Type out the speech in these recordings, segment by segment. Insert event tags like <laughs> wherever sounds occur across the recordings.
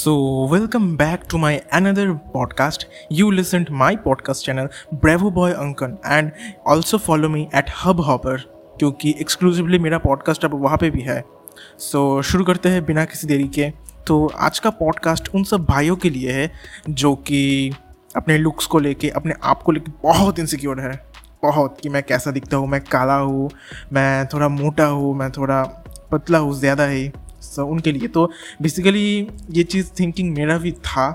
So, welcome back to my another podcast. You listen to my podcast channel Bravo Boy Uncle and also follow me at Hubhopper क्योंकि exclusively मेरा podcast अब वहाँ पे भी है। सो so, शुरू करते हैं बिना किसी देरी के। तो आज का पॉडकास्ट उन सब भाइयों के लिए है जो कि अपने लुक्स को लेके अपने आप को लेके बहुत इनसिक्योर है। बहुत कि मैं कैसा दिखता हूँ मैं काला हूँ मैं थोड़ा मोटा हूँ मैं थोड़ा पतला हूँ ज़्यादा है। सो उनके लिए। तो बेसिकली ये चीज़ थिंकिंग मेरा भी था।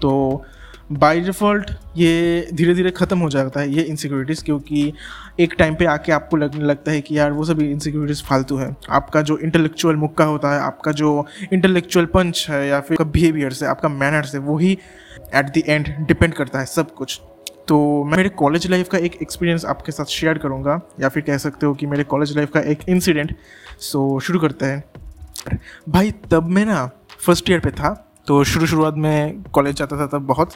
तो बाय डिफ़ॉल्ट ये धीरे धीरे ख़त्म हो जाता है ये इनसिक्योरिटीज़ क्योंकि एक टाइम पे आके आपको लगने लगता है कि यार वो सभी इनसिक्योरिटीज़ फालतू है। आपका जो इंटेलेक्चुअल मुक्का होता है, आपका जो इंटेलेक्चुअल पंच है या फिर आपका बिहेवियर्स है, आपका मैनर्स है वही एट द एंड डिपेंड करता है सब कुछ। तो मैं मेरे कॉलेज लाइफ का एक एक्सपीरियंस आपके साथ शेयर करूँगा या फिर कह सकते हो कि मेरे कॉलेज लाइफ का एक इंसिडेंट सो शुरू करते हैं। भाई, तब मैं ना फ़र्स्ट ईयर पे था तो शुरू शुरुआत में कॉलेज जाता था तब बहुत।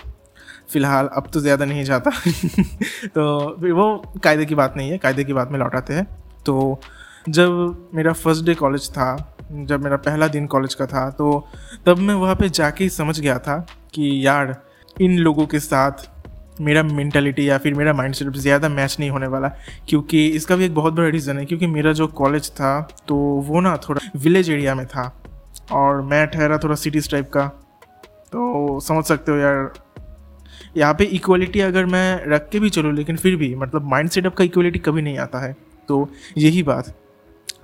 फ़िलहाल अब तो ज़्यादा नहीं जाता। <laughs> तो वो कायदे की बात नहीं है, कायदे की बात में लौटाते हैं। तो जब मेरा फ़र्स्ट डे कॉलेज था, जब मेरा पहला दिन कॉलेज का था तो तब मैं वहाँ पे जाके समझ गया था कि यार, इन लोगों के साथ मेरा मेंटालिटी या फिर मेरा माइंड सेट ज़्यादा मैच नहीं होने वाला, क्योंकि इसका भी एक बहुत बड़ा रीज़न है, क्योंकि मेरा जो कॉलेज था तो वो ना थोड़ा विलेज एरिया में था, और मैं ठहरा थोड़ा सिटीज़ टाइप का तो समझ सकते हो यार। यहाँ पे इक्वलिटी अगर मैं रख के भी चलूँ, लेकिन फिर भी मतलब माइंड सेटअप का इक्वलिटी कभी नहीं आता है तो यही बात।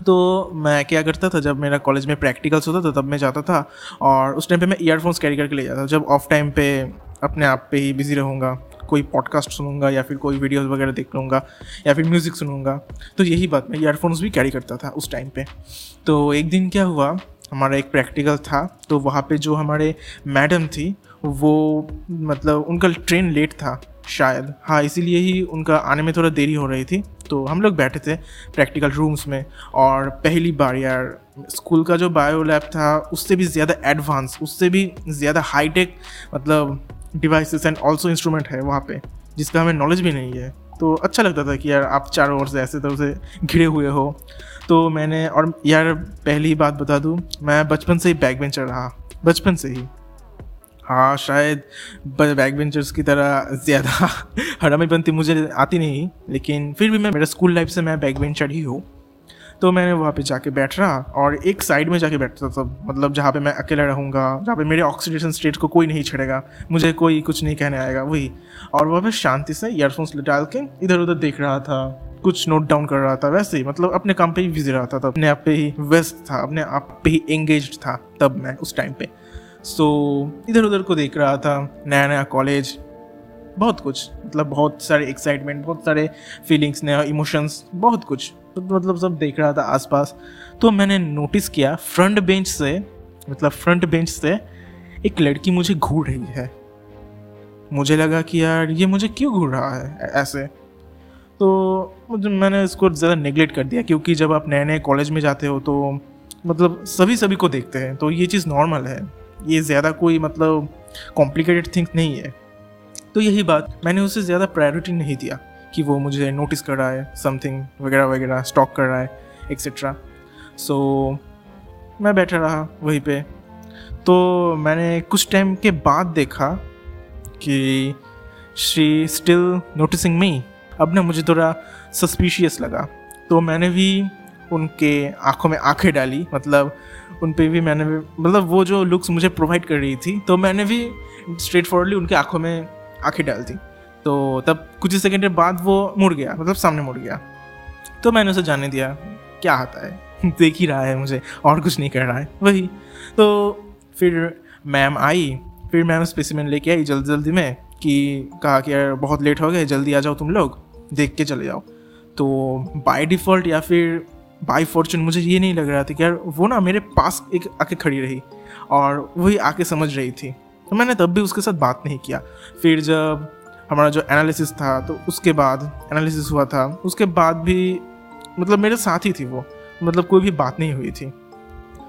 तो मैं क्या करता था, जब मेरा कॉलेज में प्रैक्टिकल्स होता था, तब मैं जाता था, और उस टाइम पे मैं ईयरफोन्स कैरी करके ले जाता था, जब ऑफ़ टाइम पे अपने आप पे ही बिज़ी रहूँगा। कोई पॉडकास्ट सुनूँगा या फिर कोई वीडियोस वगैरह देख लूँगा या फिर म्यूज़िक सुनूँगा। तो यही बात मैं ईयरफोन्स भी कैरी करता था उस टाइम पे। तो एक दिन क्या हुआ, हमारा एक प्रैक्टिकल था तो वहाँ पे जो हमारे मैडम थी, वो मतलब उनका ट्रेन लेट था शायद। हाँ इसीलिए ही उनका आने में थोड़ा देरी हो रही थी। तो हम लोग बैठे थे प्रैक्टिकल रूम्स में और पहली बार यार स्कूल का जो बायो लैब था, उससे भी ज़्यादा एडवांस उससे भी ज़्यादा हाईटेक मतलब डिवाइसेस एंड ऑल्सो इंस्ट्रूमेंट है वहाँ पे जिसका हमें नॉलेज भी नहीं है। तो अच्छा लगता था कि यार आप चारों ओर से ऐसे तरह से घिरे हुए हो। तो मैंने, और यार पहली बात बता दूँ, मैं बचपन से ही बैक बेंचर रहा, बचपन से ही। हाँ शायद बैक बेंचर्स की तरह ज़्यादा <laughs> हड़ामी बनती मुझे आती नहीं, लेकिन फिर भी मैं, मेरा स्कूल लाइफ से मैं बैक बेंचर ही हूँ। तो मैंने वहाँ पे जाके बैठ रहा और एक साइड में जाके बैठता था मतलब जहाँ पे मैं अकेला रहूँगा जहाँ पे मेरे ऑक्सीडेशन स्टेट को कोई नहीं छेड़ेगा मुझे कोई कुछ नहीं कहने आएगा वही। और वहाँ पे शांति से ईयरफोन्स डाल के इधर उधर देख रहा था कुछ नोट डाउन कर रहा था वैसे ही मतलब अपने काम पे ही बिज़ी रहा था अपने आप पे ही व्यस्त था अपने आप पे ही एंगेज था तब मैं उस टाइम पे। सो so, इधर उधर को देख रहा था नया नया कॉलेज बहुत कुछ मतलब बहुत सारे एक्साइटमेंट बहुत सारे फीलिंग्स ने इमोशंस बहुत कुछ। तो मतलब सब देख रहा था आसपास। तो मैंने नोटिस किया फ्रंट बेंच से मतलब फ्रंट बेंच से एक लड़की मुझे घूर रही है। मुझे लगा कि यार, ये मुझे क्यों घूर रहा है, ऐसे। तो मुझे, मैंने इसको ज़्यादा नेगलेक्ट कर दिया, क्योंकि जब आप नए नए कॉलेज में जाते हो तो मतलब सभी सभी को देखते हैं। तो ये चीज़ नॉर्मल है। ये ज़्यादा कोई मतलब कॉम्प्लिकेटेड थिंग नहीं है। तो यही बात मैंने उसे ज़्यादा प्रायोरिटी नहीं दिया कि वो मुझे नोटिस कर रहा है समथिंग वगैरह वगैरह स्टॉक कर रहा है एक्सेट्रा सो so, मैं बैठा रहा वहीं पे। तो मैंने कुछ टाइम के बाद देखा कि शी स्टिल नोटिसिंग मी अब ना मुझे थोड़ा सस्पिशियस लगा। तो मैंने भी उनके आँखों में आँखें डाली मतलब उन पर भी मैंने भी मतलब वो जो लुक्स मुझे प्रोवाइड कर रही थी तो मैंने भी स्ट्रेट फॉरवर्डली उनके आँखों में आँखें डाल दी तो तब कुछ ही सेकेंड बाद वो मुड़ गया मतलब सामने मुड़ गया। तो मैंने उसे जाने दिया, क्या आता है? <laughs> देख ही रहा है मुझे, और कुछ नहीं कर रहा है। वही। तो फिर मैम आई, फिर मैम स्पेसिमेंट लेके आई जल्दी जल्दी में कि कहा कि, यार, बहुत लेट हो गए, जल्दी आ जाओ तुम लोग, देख के चले जाओ। तो बाय डिफ़ॉल्ट या फिर बाई फॉर्चून मुझे ये नहीं लग रहा था कि, यार, वो ना मेरे पास एक आके खड़ी रही, और वही आके समझ रही थी। तो मैंने तब भी उसके साथ बात नहीं किया। फिर जब हमारा जो एनालिसिस था तो उसके बाद एनालिसिस हुआ था। उसके बाद भी मतलब मेरे साथ ही थी वो मतलब कोई भी बात नहीं हुई थी।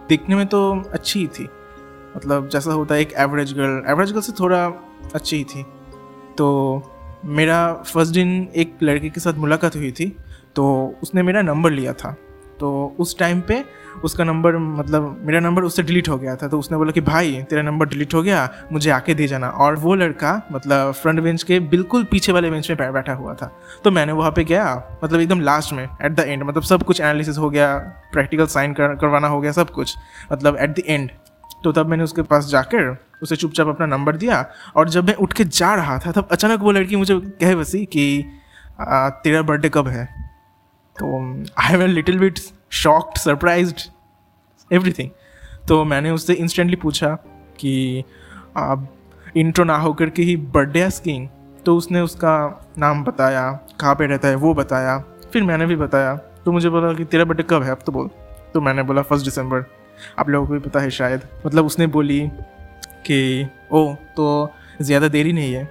दिखने में तो अच्छी ही थी। मतलब जैसा होता है, एक एवरेज गर्ल एवरेज गर्ल से थोड़ा अच्छी ही थी। तो मेरा फ़र्स्ट दिन एक लड़के के साथ मुलाकात हुई थी तो उसने मेरा नंबर लिया था। तो उस टाइम पे उसका नंबर मतलब मेरा नंबर उससे डिलीट हो गया था तो उसने बोला कि भाई तेरा नंबर डिलीट हो गया मुझे आके दे जाना। और वो लड़का मतलब फ्रंट बेंच के बिल्कुल पीछे वाले बेंच में बैठा हुआ था। तो मैंने वहाँ पे गया मतलब एकदम लास्ट में एट द एंड मतलब सब कुछ एनालिसिस हो गया प्रैक्टिकल साइन कर, करवाना हो गया सब कुछ मतलब एट द एंड तो तब मैंने उसके पास जाकर उसे चुपचाप अपना नंबर दिया और जब मैं उठ के जा रहा था तब अचानक वो लड़की मुझे कहे बसी कि तेरा बर्थडे कब है? तो I have little bit shocked surprised everything तो मैंने उससे इंस्टेंटली पूछा कि, आप इंट्रो ना होकर के ही बर्थडे आस्किंग तो उसने उसका नाम बताया, कहाँ पे रहता है वो बताया। फिर मैंने भी बताया तो मुझे बोला कि तेरा बर्थडे कब है, अब तो बोल। तो मैंने बोला, फ़र्स्ट दिसंबर। आप लोगों को भी पता है शायद। मतलब उसने बोली कि, ओ तो ज़्यादा देरी नहीं है?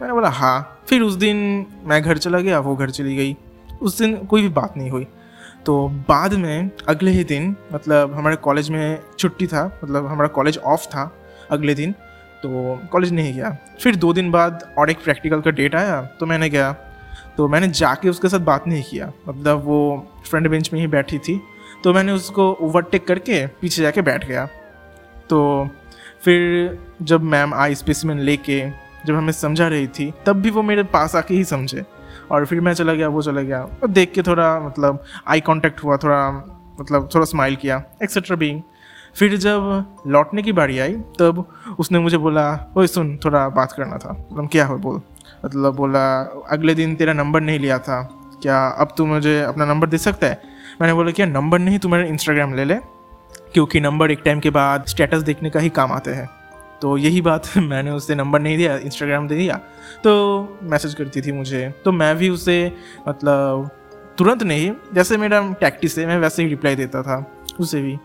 मैंने बोला हाँ। फिर उस दिन मैं घर चला गया, वो घर चली गई। उस दिन कोई भी बात नहीं हुई। तो बाद में अगले ही दिन मतलब हमारे कॉलेज में छुट्टी था मतलब हमारा कॉलेज ऑफ़ था अगले दिन तो कॉलेज नहीं गया। फिर दो दिन बाद और एक प्रैक्टिकल का डेट आया तो मैंने गया। तो मैंने जाके उसके साथ बात नहीं किया। मतलब वो फ्रंट बेंच में ही बैठी थी तो मैंने उसको ओवरटेक करके पीछे जाके बैठ गया। तो फिर जब मैम आई स्पेसिमेन लेके, जब हमें समझा रही थी, तब भी वो मेरे पास आके ही समझे। और फिर मैं चला गया, वो चला गया। और देख के थोड़ा मतलब आई कांटेक्ट हुआ, थोड़ा मतलब थोड़ा स्माइल किया एक्सेट्रा बींग फिर जब लौटने की बारी आई, तब उसने मुझे बोला, ओए, सुन, थोड़ा बात करना था। मतलब क्या हो बोल। मतलब बोला, अगले दिन तेरा नंबर नहीं लिया था। क्या अब तू मुझे अपना नंबर दे सकता है? मैंने बोला, क्या नंबर नहीं? तू मेरा इंस्टाग्राम ले ले, क्योंकि नंबर एक टाइम के बाद स्टेटस देखने का ही काम आते हैं। तो यही बात <laughs> मैंने उससे नंबर नहीं दिया इंस्टाग्राम दे दिया। तो मैसेज करती थी मुझे। तो मैं भी उसे मतलब तुरंत नहीं, जैसे मेरा टैक्टिस है, मैं वैसे ही रिप्लाई देता था उसे भी।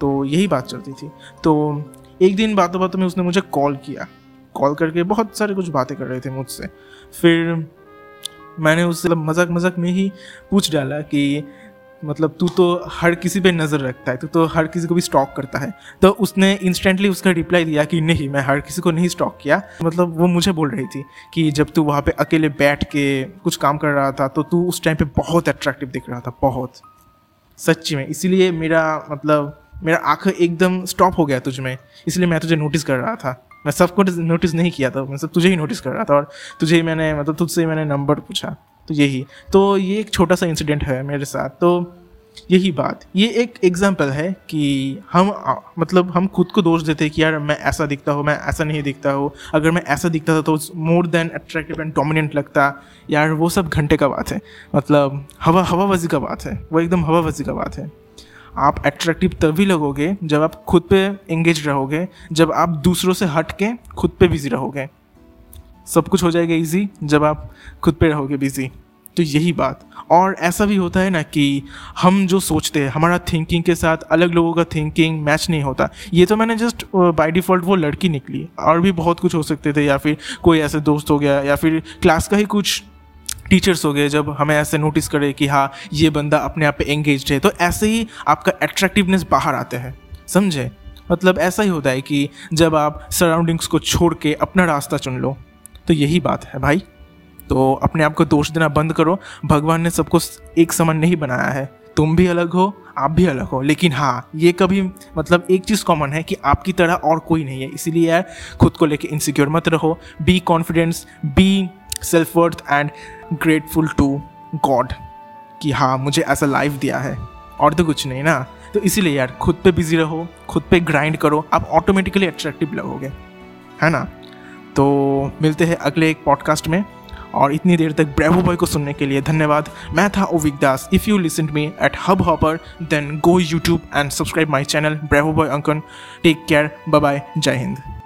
तो यही बात चलती थी। तो एक दिन बातों बातों में उसने मुझे कॉल किया। कॉल करके बहुत सारे कुछ बातें कर रहे थे मुझसे। फिर मैंने उससे मज़ाक मज़ाक में ही पूछ डाला कि मतलब तू तो हर किसी पे नज़र रखता है, तू तो हर किसी को भी स्टॉक करता है। तो उसने इंस्टेंटली उसका रिप्लाई दिया कि नहीं, मैं हर किसी को नहीं स्टॉक किया। मतलब वो मुझे बोल रही थी कि जब तू वहाँ पे अकेले बैठ के कुछ काम कर रहा था तो तू उस टाइम पे बहुत अट्रैक्टिव दिख रहा था, बहुत। सच्ची में, इसीलिए मेरा मतलब मेरा आँख एकदम स्टॉप हो गया तुझ में। इसलिए मैं तुझे नोटिस कर रहा था। मैं सबको नोटिस नहीं किया था, मैं सब तुझे ही नोटिस कर रहा था और तुझे ही मैंने मतलब तुझसे ही मैंने नंबर पूछा। तो यही। तो ये एक छोटा सा इंसिडेंट है मेरे साथ। तो यही बात। ये एक एग्ज़ाम्पल है कि हम मतलब हम खुद को दोष देते हैं कि यार मैं ऐसा दिखता हूँ, मैं ऐसा नहीं दिखता हूँ। अगर मैं ऐसा दिखता था तो more than attractive and dominant लगता। यार वो सब घंटे का बात है। मतलब हवा हवा हवाबाजी का बात है। वो एकदम हवा हवाबाजी का बात है। आप अट्रैक्टिव तभी लगोगे जब आप खुद पे एंगेज रहोगे, जब आप दूसरों से हट के खुद पे बिज़ी रहोगे। सब कुछ हो जाएगा इजी जब आप खुद पे रहोगे बिज़ी तो यही बात। और ऐसा भी होता है ना कि हम जो सोचते हैं, हमारा थिंकिंग के साथ अलग लोगों का थिंकिंग मैच नहीं होता। ये तो मैंने जस्ट बाय डिफ़ॉल्ट वो लड़की निकली। और भी बहुत कुछ हो सकते थे, या फिर कोई ऐसे दोस्त हो गया, या फिर क्लास का ही कुछ टीचर्स हो गए, जब हमें ऐसे नोटिस करे कि हाँ ये बंदा अपने आप पे एंगेज है। तो ऐसे ही आपका अट्रैक्टिवनेस बाहर आते हैं। समझे? मतलब ऐसा ही होता है कि जब आप सराउंडिंग्स को छोड़ के अपना रास्ता चुन लो तो यही बात है भाई। तो अपने आप को दोष देना बंद करो। भगवान ने सबको एक समान नहीं बनाया है। तुम भी अलग हो, आप भी अलग हो। लेकिन हाँ ये कभी मतलब एक चीज़ कॉमन है कि आपकी तरह और कोई नहीं है। इसीलिए यार, खुद को लेके इनसिक्योर मत रहो। Be confidence be self worth and grateful to God कि हाँ मुझे ऐसा लाइफ दिया है। और तो कुछ नहीं ना। तो इसीलिए यार, खुद पे बिज़ी रहो, खुद पे ग्राइंड करो। आप ऑटोमेटिकली अट्रैक्टिव लगोगे। है ना? तो मिलते हैं अगले एक पॉडकास्ट में। और इतनी देर तक ब्रेवो बॉय को सुनने के लिए धन्यवाद। मैं था Ovik Das. If you listen me at Hubhopper then go YouTube and subscribe my channel Bravo Boy Ankan. Take care bye Jai Hind.